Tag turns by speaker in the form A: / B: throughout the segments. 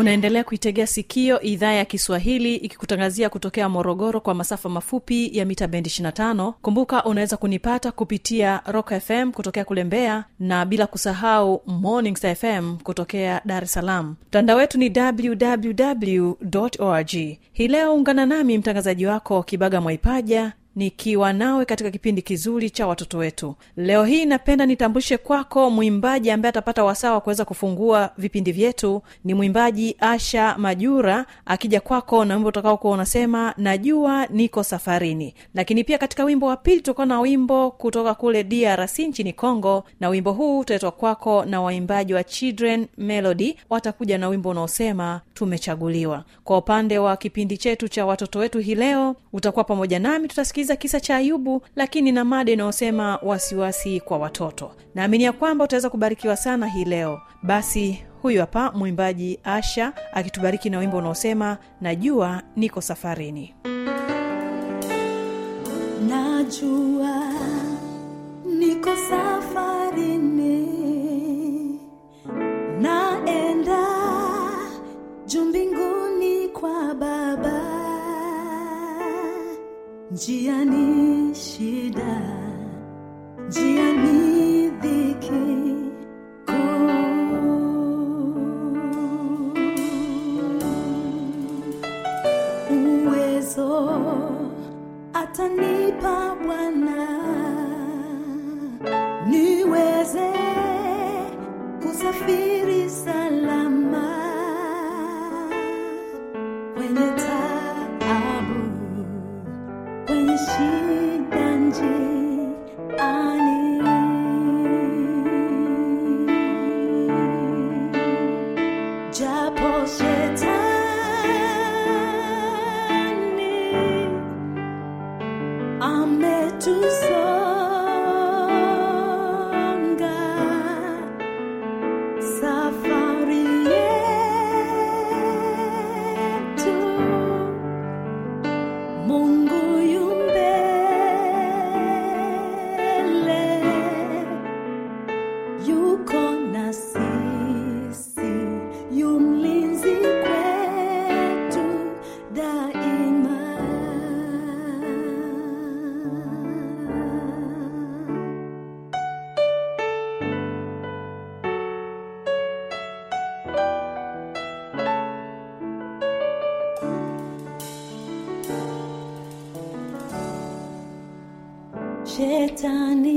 A: unaendelea kuitegea sikio idhaa ya kiswahili ikikutangazia kutokea morogoro kwa masafa mafupi ya mita bendi 25 kumbuka unaweza kunipata kupitia rock fm kutokea kule mbeya na bila kusahau morning fm kutokea dar es salaam. Mtandao wetu ni www org hii leo ungana nami mtangazaji wako kibaga mwaipaja nikiwa nawe katika kipindi kizuri cha watoto wetu. Leo hii napenda nitambulishe kwako mwimbaji ambaye atapata wasaa wa kuweza kufungua vipindi vyetu. Ni mwimbaji asha majura akija kwako na wimbo utakaokuwa unasema najua niko safarini. Lakini pia katika wimbo wa pili tutakuwa na wimbo kutoka kule drc nchini congo na wimbo huu utaletwa kwako na waimbaji wa children melody. Watakuja na wimbo unaosema tumechaguliwa. Kwa upande wa kipindi chetu cha watoto wetu hii leo utakuwa pamoja nami tutasikiliza kisa cha ayubu lakini na mada inayosema wasiwasi kwa watoto. Naamini ya kwamba utaweza kubarikiwa sana hii leo. Basi huyu hapa mwimbaji asha akitubariki na wimbo unaosema najua niko safarini.
B: Najua niko safarini. Naenda juu mbinguni kwa baba njia ni shida njia ni dhiki kuu. Uwezo atanipa Bwana shetani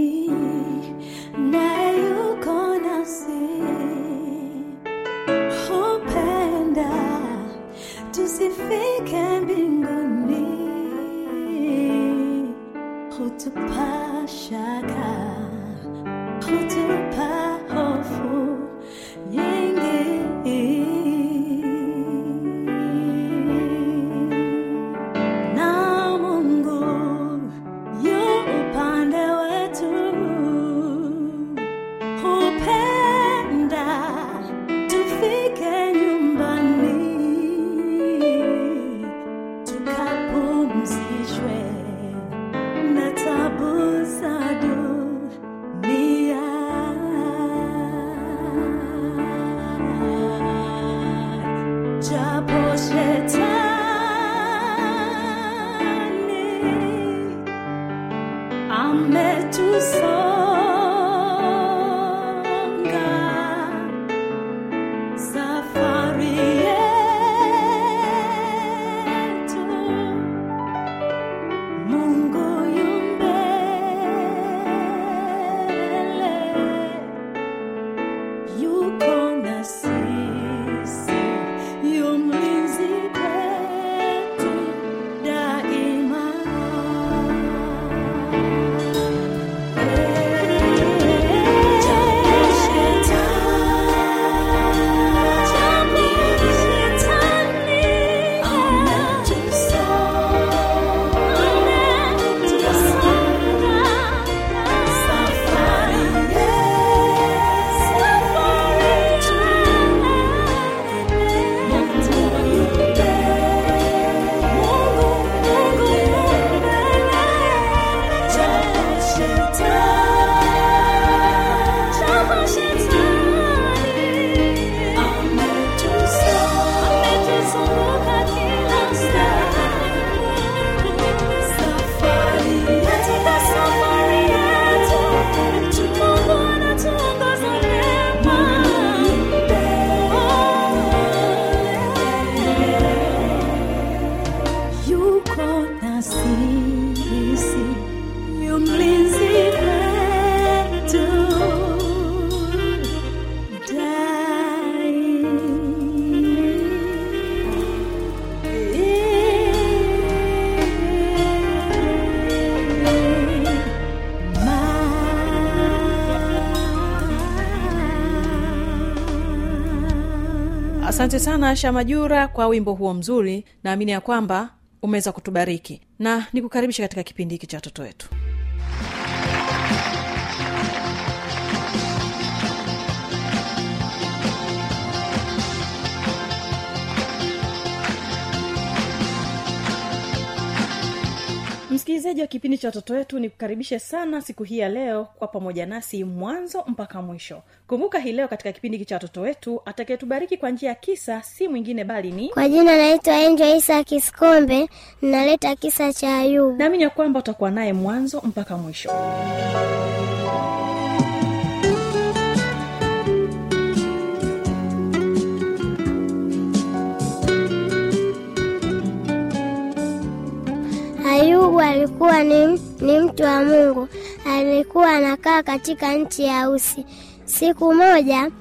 C: asante sana shamajura kwa wimbo huo mzuri. Naamini ya kwamba umeweza kutubariki. Na nikukaribisha katika kipindi hiki cha watoto wetu msikilizaji wa kipindi cha watoto wetu nikukaribishe sana siku hii ya leo kwa pamoja nasi mwanzo mpaka mwisho kumbuka hii leo katika kipindi hiki cha watoto wetu atakayetubariki kwa njia ya kisa si mwingine bali ni
D: Kwa jina naitwa Enjo Isa Kiskombe, naleta kisa cha Ayubu.
C: naamini ya kwamba utakuwa naye mwanzo mpaka mwisho
D: alikuwa ni, ni mtu wa Mungu, alikuwa anakaa katika nchi ya Usi. Siku moja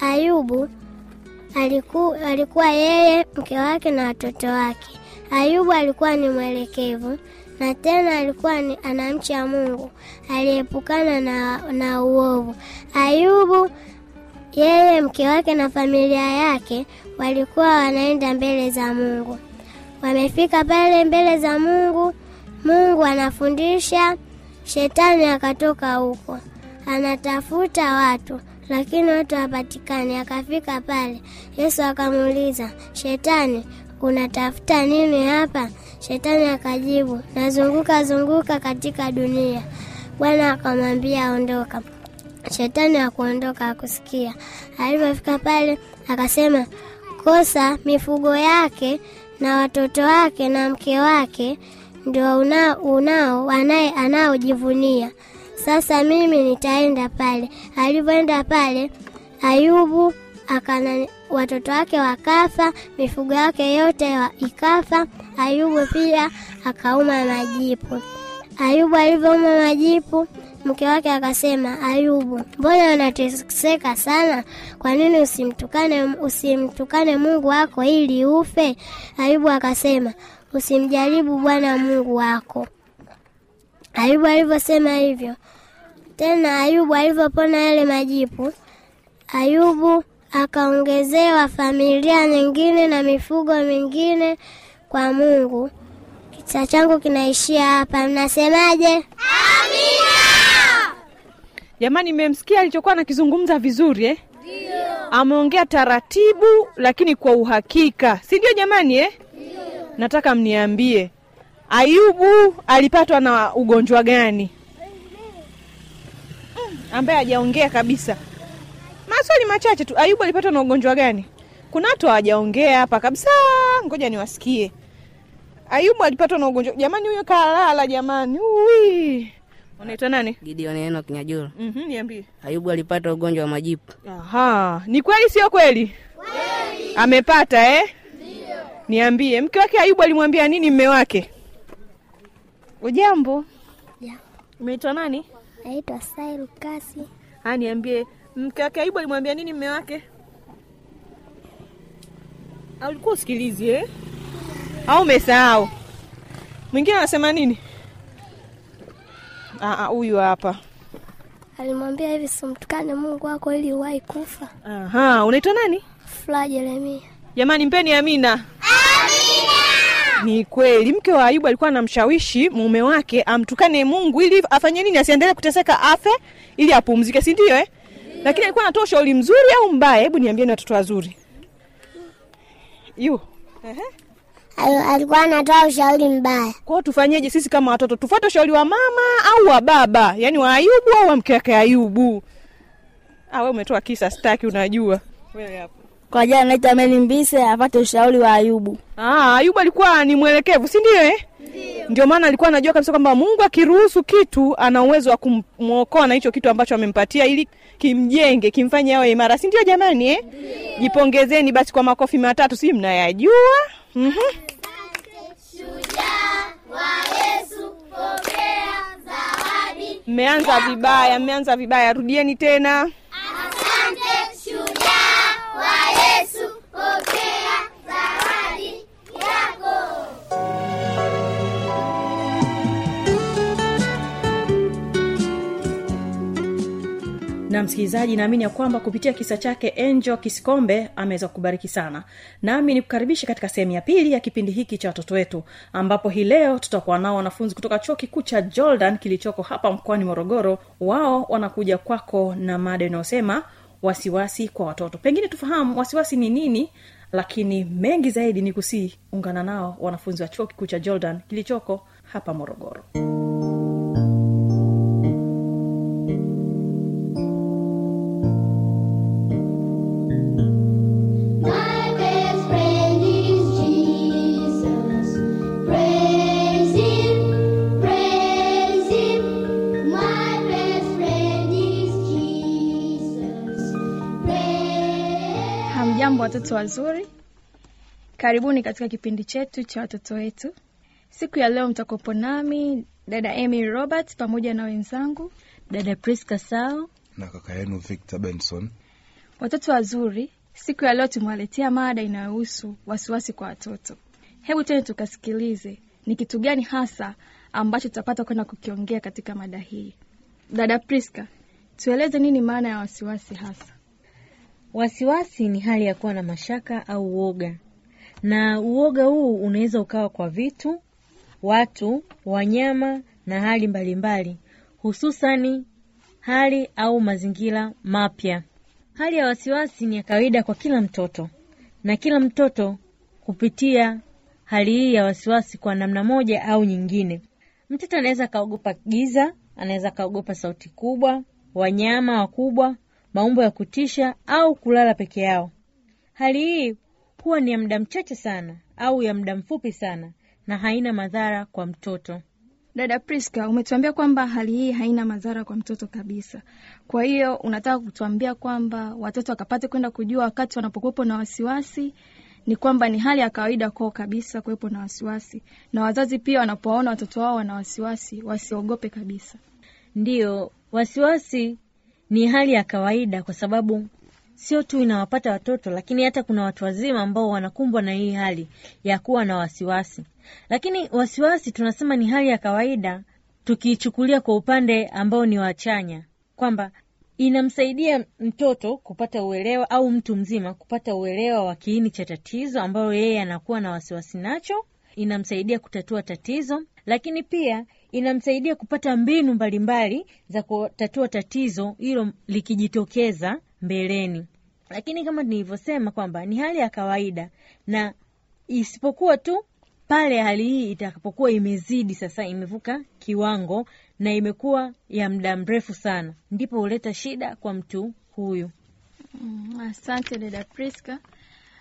D: Ayubu aliku, alikuwa yeye, mke wake na watoto wake. Ayubu alikuwa ni mwelekevu na tena alikuwa ni anamcha Mungu, aliepukana na, na uovu. Ayubu yeye, mke wake na familia yake walikuwa wanaenda mbele za Mungu. Wamefika pale mbele za Mungu, Mungu anafundisha, shetani akatoka huko anatafuta watu, lakini watu hapatikani. Akafika pale, Yesu akamuuliza shetani, unatafuta nini hapa? Shetani akajibu, nazunguka zunguka katika dunia. Bwana akamwambia ondoka. Shetani akuondoka akusikia. Alipofika pale akasema, kosa mifugo yake na watoto wake na mke wake ndio unao, unao anaye anaojivunia. Sasa mimi nitaenda pale. Alivyoenda pale, Ayubu akana watoto wake wakafa, mifugo yake yote wa- ikafa. Ayubu pia akauma majipu. Ayubu alivyouma majipu, mke wake akasema, Ayubu, mbona unateseka sana? Kwa nini usimtukane usimtukane Mungu wako ili ufe? Ayubu akasema, usimjaribu Bwana Mungu wako. Ayubu alivyosema hivyo, tena Ayubu alivyopona yale majipu, Ayubu akaongezewa familia nyingine na mifugo mingine kwa Mungu. Kisa changu kinaishia hapa, mnasemaje?
C: jamani mmemsikia alichokuwa anakizungumza vizuri eh? ameongea taratibu lakini kwa uhakika si ndio jamani eh? Nataka mniambie ayubu alipatwa na ugonjwa gani ambaye hajaongea kabisa maswali machache tu ayubu alipatwa na ugonjwa gani kuna watu hawajaongea hapa kabisa ngoja niwasikie ayubu alipatwa na ugonjwa jamani huyo kalala jamani Ui. unaitwa nani
E: Gideon Enoch Nyajura.
C: mm-hmm, niambie
E: Ayubu alipata ugonjwa wa majipu.
C: Aha, ni kweli sio kweli? Kweli. Amepata eh? Niambie, mke wake Ayubu alimwambia nini mme wake? Ujambo?
D: Ja.
C: Umeitwa nani?
D: Naitwa Sail Kasi.
C: Ah, niambie, mke wake Ayubu alimwambia nini mme wake? Au ulikuwa usikilizi eh? Au umesahau? Mwingine anasema nini? Ah, ah, huyu hapa.
D: Alimwambia hivi, simtukane Mungu wako ili uwahi kufa.
C: Aha, unaitwa nani?
D: Fula Jeremia.
C: Jamani mpeni amina. Amina! Ni kweli mke wa ayubu alikuwa anamshawishi mume wake amtukane mungu ili afanye nini asiendelee kuteseka afe ili apumzike si ndio eh? lakini alikuwa anatoa ushauri mzuri au mbaya? Hebu niambieni watoto wazuri. Yu.
D: Alikuwa anatoa ushauri mbaya.
C: kwao tufanyeje sisi kama watoto? Tufuate ushauri wa mama au wa baba? Yaani wa ayubu au wa mke wake ayubu? Ah, we umetoa kisa staki unajua. Wewe hapo
F: Kwa jina naitwa Meli Mbise, apate ushauri wa Ayubu.
C: Aa, Ayubu alikuwa ni mwelekevu, si ndio eh? Ndio maana alikuwa anajua kabisa kwamba Mungu akiruhusu kitu ana uwezo wa kumwokoa na hicho kitu ambacho amempatia ili kimjenge, kimfanye awe imara, si ndio jamani eh? Jipongezeni basi kwa makofi matatu, si mnayajua? Mhm. Mmeanza vibaya, mmeanza vibaya, rudieni tena.
A: Na msikilizaji naamini ya kwamba kupitia kisa chake enjo kisikombe ameweza kubariki sana. Nami nikukaribishe katika sehemu ya pili ya kipindi hiki cha watoto wetu ambapo hii leo tutakuwa nao wanafunzi kutoka chuo kikuu cha jordan kilichoko hapa mkoani morogoro. Wao wanakuja kwako na mada inayosema wasiwasi kwa watoto. Pengine tufahamu wasiwasi ni nini lakini mengi zaidi ni kusiungana nao wanafunzi wa chuo kikuu cha jordan kilichoko hapa morogoro.
G: My
H: watoto wazuri, karibuni katika kipindi chetu cha watoto wetu. Siku ya leo mtakopo nami dada Emy Robert pamoja na wenzangu
I: dada Priska Sao.
J: na kaka yenu Victor Benson.
H: watoto wazuri. Siku ya leo tumewaletea mada inayohusu wasiwasi kwa watoto. Hebu tena tukasikilize ni kitu gani hasa ambacho tutapata kwenda kukiongea katika mada hii. Dada Priska, tueleze nini maana ya wasiwasi hasa?
I: Wasiwasi ni hali ya kuwa na mashaka au uoga, na uoga huu unaweza ukawa kwa vitu, watu, wanyama na hali mbalimbali, hususani hali au mazingira mapya. Hali ya wasiwasi ni ya kawaida kwa kila mtoto, na kila mtoto kupitia hali hii ya wasiwasi kwa namna moja au nyingine. Mtoto anaweza akaogopa giza, anaweza akaogopa sauti kubwa, wanyama wakubwa, maumbo ya kutisha au kulala peke yao. Hali hii huwa ni ya muda mchache sana au ya muda mfupi sana na haina madhara kwa mtoto.
H: Dada Priska, umetuambia kwamba hali hii haina madhara kwa mtoto kabisa. Kwa hiyo unataka kutuambia kwamba watoto wakapate kwenda kujua wakati wanapokuwepo na wasiwasi ni kwamba ni hali ya kawaida kwao kabisa kuwepo na wasiwasi, na wazazi pia wanapowaona watoto wao wana wasiwasi wasiogope kabisa.
I: Ndiyo, wasiwasi ni hali ya kawaida kwa sababu sio tu inawapata watoto, lakini hata kuna watu wazima ambao wanakumbwa na hii hali ya kuwa na wasiwasi. Lakini wasiwasi tunasema ni hali ya kawaida tukiichukulia kwa upande ambao ni wachanya, kwamba inamsaidia mtoto kupata uelewa au mtu mzima kupata uelewa wa kiini cha tatizo ambayo yeye anakuwa na wasiwasi nacho, inamsaidia kutatua tatizo, lakini pia inamsaidia kupata mbinu mbalimbali za kutatua tatizo hilo likijitokeza mbeleni. Lakini kama nilivyosema kwamba ni hali ya kawaida, na isipokuwa tu pale hali hii itakapokuwa imezidi sasa, imevuka kiwango na imekuwa ya muda mrefu sana, ndipo huleta shida kwa mtu huyu.
H: Mm, asante dada Priska.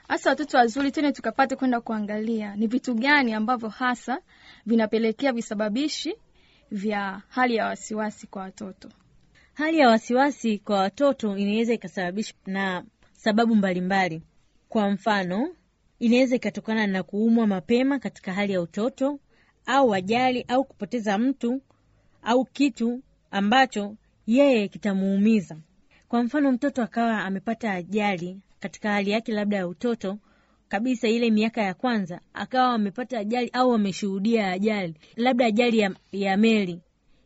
H: Hasa watoto wazuri, tene tukapate kwenda kuangalia ni vitu gani ambavyo hasa vinapelekea visababishi vya hali ya wasiwasi kwa watoto.
I: Hali ya wasiwasi kwa watoto inaweza ikasababishwa na sababu mbalimbali. Kwa mfano, inaweza ikatokana na kuumwa mapema katika hali ya utoto au ajali au kupoteza mtu au kitu ambacho yeye kitamuumiza. Kwa mfano, mtoto akawa amepata ajali katika hali yake labda ya utoto kabisa, ile miaka ya kwanza, akawa amepata ajali au ameshuhudia ajali, labda ajali ya, ya meli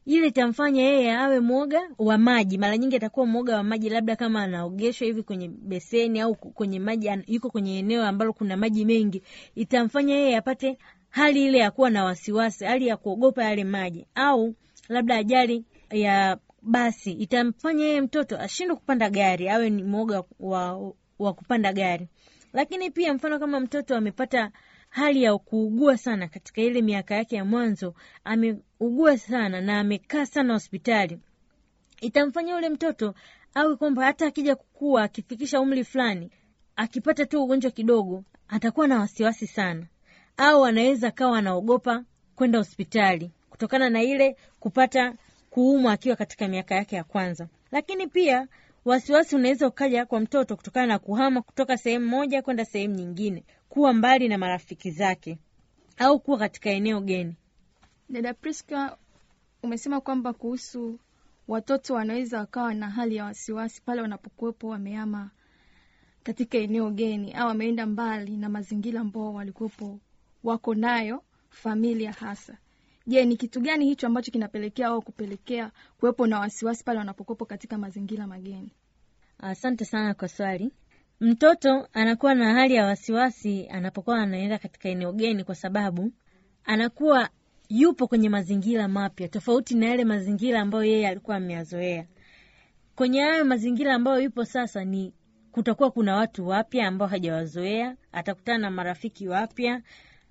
I: ile itamfanya yeye awe mwoga wa maji. Mara nyingi atakuwa mwoga wa maji, labda kama anaogeshwa hivi kwenye beseni au kwenye maji, yuko kwenye eneo ambalo kuna maji mengi, itamfanya yeye apate hali ile ya kuwa na wasiwasi, hali ya kuogopa yale maji. Au labda ajali ya basi itamfanya yeye mtoto ashindwe kupanda gari, awe ni mwoga wa, wa kupanda gari. Lakini pia mfano kama mtoto amepata hali ya kuugua sana katika ile miaka yake ya mwanzo, ameugua sana na amekaa sana hospitali, itamfanya yule mtoto awe kwamba hata akija kukua, akifikisha umri fulani, akipata tu ugonjwa kidogo, atakuwa na wasiwasi sana, au anaweza kawa anaogopa kwenda hospitali kutokana na ile kupata kuumwa akiwa katika miaka yake ya kwanza. Lakini pia wasiwasi unaweza ukaja kwa mtoto kutokana na kuhama kutoka sehemu moja kwenda sehemu nyingine, kuwa mbali na marafiki zake au kuwa katika eneo geni.
H: Dada Priska, umesema kwamba kuhusu watoto wanaweza wakawa na hali ya wasiwasi pale wanapokuwepo wamehama katika eneo geni au wameenda mbali na mazingira ambao walikuwepo wako nayo familia hasa. Je ni kitu gani hicho ambacho kinapelekea au kupelekea kuwepo na wasiwasi pale wanapokopo katika mazingira mageni
I: Asante sana kwa swali. Mtoto anakuwa na hali ya wasiwasi anapokuwa anaenda katika eneo geni, kwa sababu anakuwa yupo kwenye mazingira mapya tofauti na yale mazingira ambayo yeye alikuwa ameyazoea. Kwenye hayo mazingira ambayo yupo sasa, ni kutakuwa kuna watu wapya ambao hajawazoea, atakutana na marafiki wapya,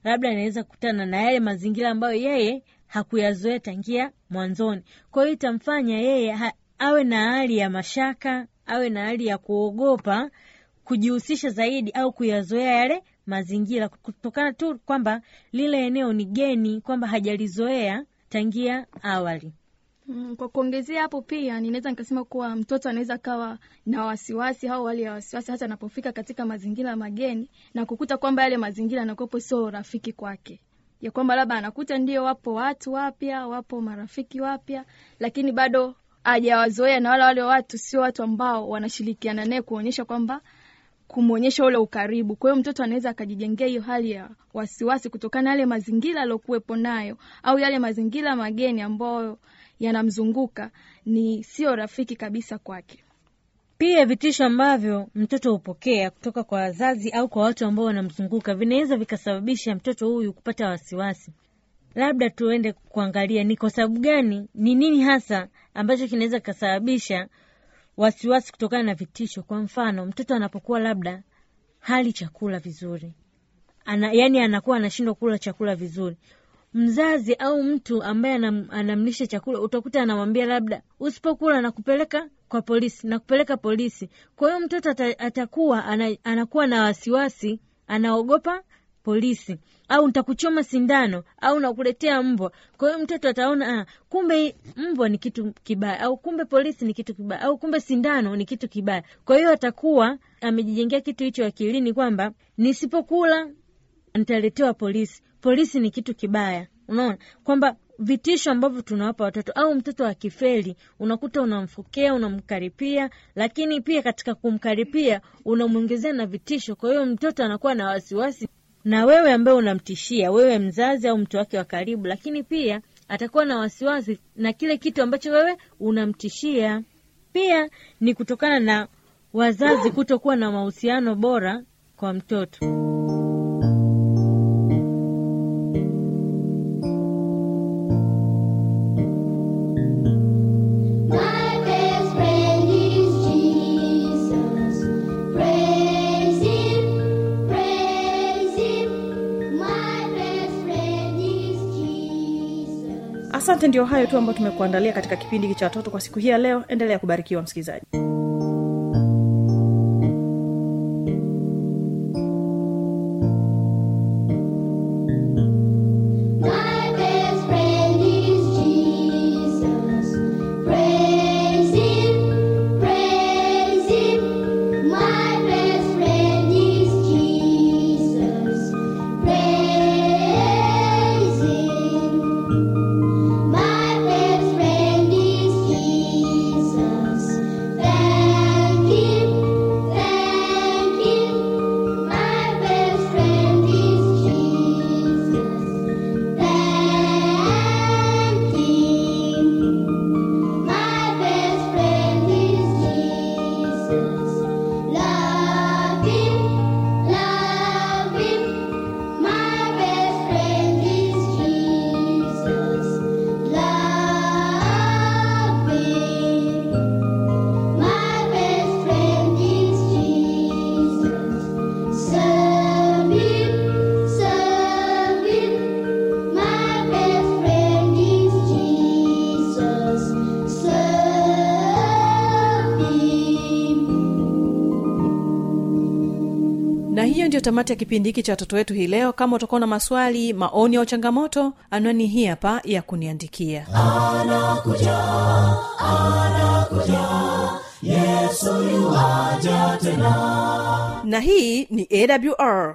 I: labda anaweza kukutana na yale mazingira ambayo yeye hakuyazoea tangia mwanzoni. Kwa hiyo itamfanya yeye ha, awe na hali ya mashaka, awe na hali ya kuogopa kujihusisha zaidi au kuyazoea yale mazingira kutokana tu kwamba lile eneo ni geni, kwamba hajalizoea tangia awali.
H: Mm, kwa kuongezea hapo pia ninaweza nikasema kuwa mtoto anaweza kawa na wasiwasi au hali ya wasiwasi hata anapofika katika mazingira mageni na kukuta kwamba yale mazingira yanakuwepo sio rafiki kwake, ya kwamba labda anakuta ndio wapo watu wapya, wapo marafiki wapya, lakini bado hajawazoea na wala wale watu sio watu ambao wanashirikiana naye kuonyesha kwamba kumwonyesha ule ukaribu. Kwa hiyo mtoto anaweza akajijengea hiyo hali ya wasiwasi kutokana na yale mazingira aliokuwepo nayo au yale mazingira mageni ambayo yanamzunguka ni sio rafiki kabisa kwake.
I: Pia vitisho ambavyo mtoto hupokea kutoka kwa wazazi au kwa watu ambao wanamzunguka vinaweza vikasababisha mtoto huyu kupata wasiwasi. Labda tuende kuangalia ni kwa sababu gani, ni nini hasa ambacho kinaweza kikasababisha wasiwasi kutokana na vitisho. Kwa mfano, mtoto anapokuwa labda hali chakula vizuri ana, yani anakuwa anashindwa kula chakula vizuri, mzazi au mtu ambaye anam, anamlisha chakula utakuta anamwambia labda usipokula nakupeleka kwa polisi, nakupeleka polisi. Kwa hiyo mtoto atakuwa ana, anakuwa na wasiwasi, anaogopa polisi au nitakuchoma sindano au nakuletea mbwa. Kwa hiyo mtoto ataona ah, kumbe mbwa ni kitu kibaya au kumbe polisi ni kitu kibaya au kumbe sindano ni kitu kibaya. Kwa hiyo atakuwa amejijengea kitu hicho akilini kwamba nisipokula nitaletewa polisi, polisi ni kitu kibaya. Unaona kwamba vitisho ambavyo tunawapa watoto au mtoto akifeli, unakuta unamfokea, unamkaripia, lakini pia katika kumkaripia unamwongezea na vitisho. Kwa hiyo mtoto anakuwa na wasiwasi na wewe ambaye unamtishia, wewe mzazi au mtu wake wa karibu, lakini pia atakuwa na wasiwasi na kile kitu ambacho wewe unamtishia. Pia ni kutokana na wazazi kutokuwa na mahusiano bora kwa mtoto.
K: Asante ndio hayo tu ambayo tumekuandalia katika kipindi cha watoto kwa siku hii ya leo. Endelea kubarikiwa msikilizaji tamati ya kipindi hiki cha watoto wetu hii leo. Kama utakuwa na maswali maoni au changamoto anwani hii hapa ya kuniandikia.
G: Anakuja anakuja yesu tena.
K: Na hii ni awr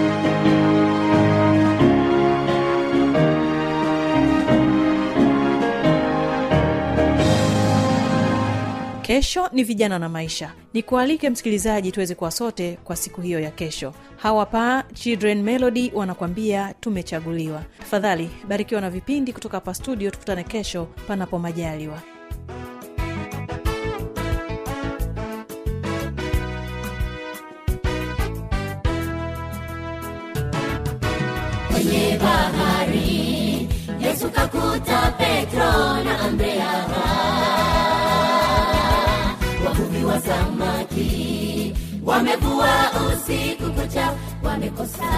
A: kesho ni vijana na maisha. Nikualike msikilizaji tuweze kuwa sote kwa siku hiyo ya kesho. Hawapa children melody wanakwambia tumechaguliwa. Tafadhali barikiwa na vipindi kutoka hapa studio tukutane kesho panapo majaliwa.
G: Kwenye bahari yesu kakuta petro na wa samaki wamevua usiku kucha wamekosa.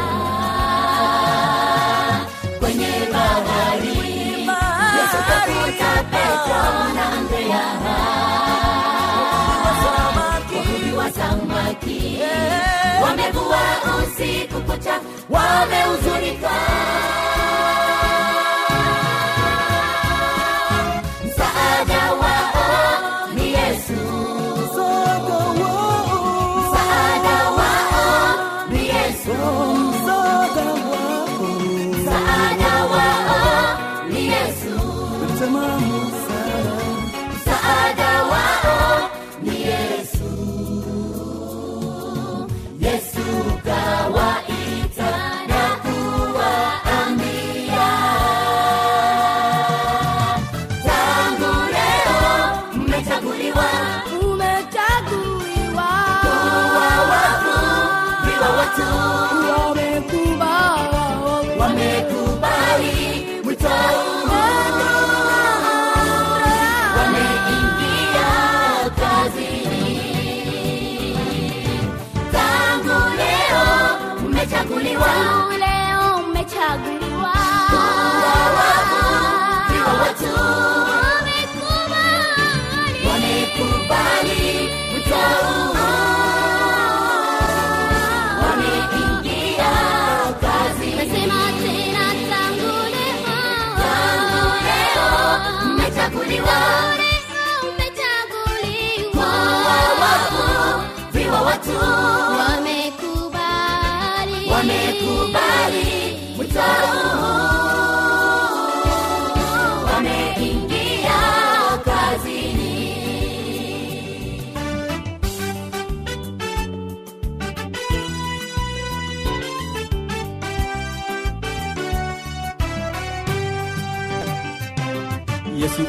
G: Kwenye bahari yesu kakuta petro na andrea. Wavuvi wa samaki wamevua usiku kucha wamehuzunika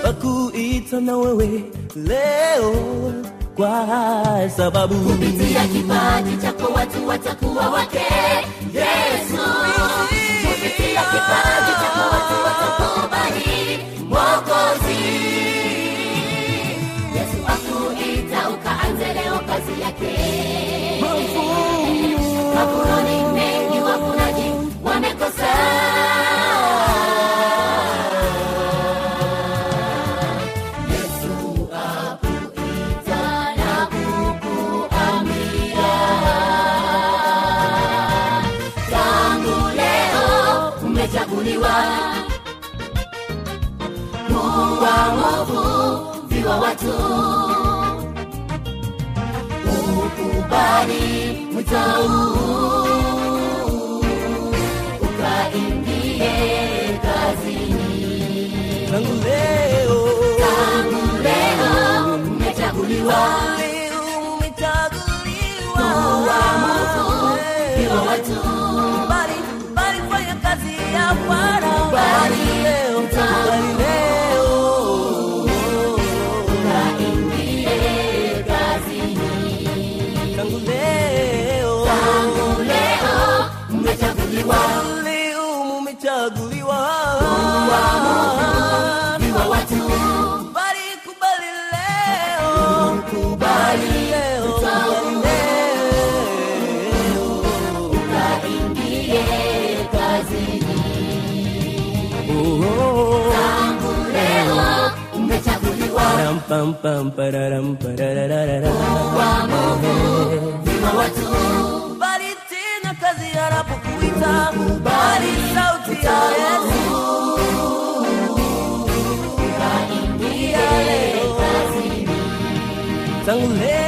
G: yesu
L: akuita na wewe leo kwa sababu
G: kupitia kipaji chako watu watakuwa wake. Yesu. Kupitia kipaji chako watu watakubali. Mwokozi. Yesu akuita ukaanze leo kazi yake. Mavunoni 走。
L: Pam, pam, pararam, parararara.
G: bali Mungu. Watu
L: tena kazi anapokuita bali sauti ya Yesu tangu leo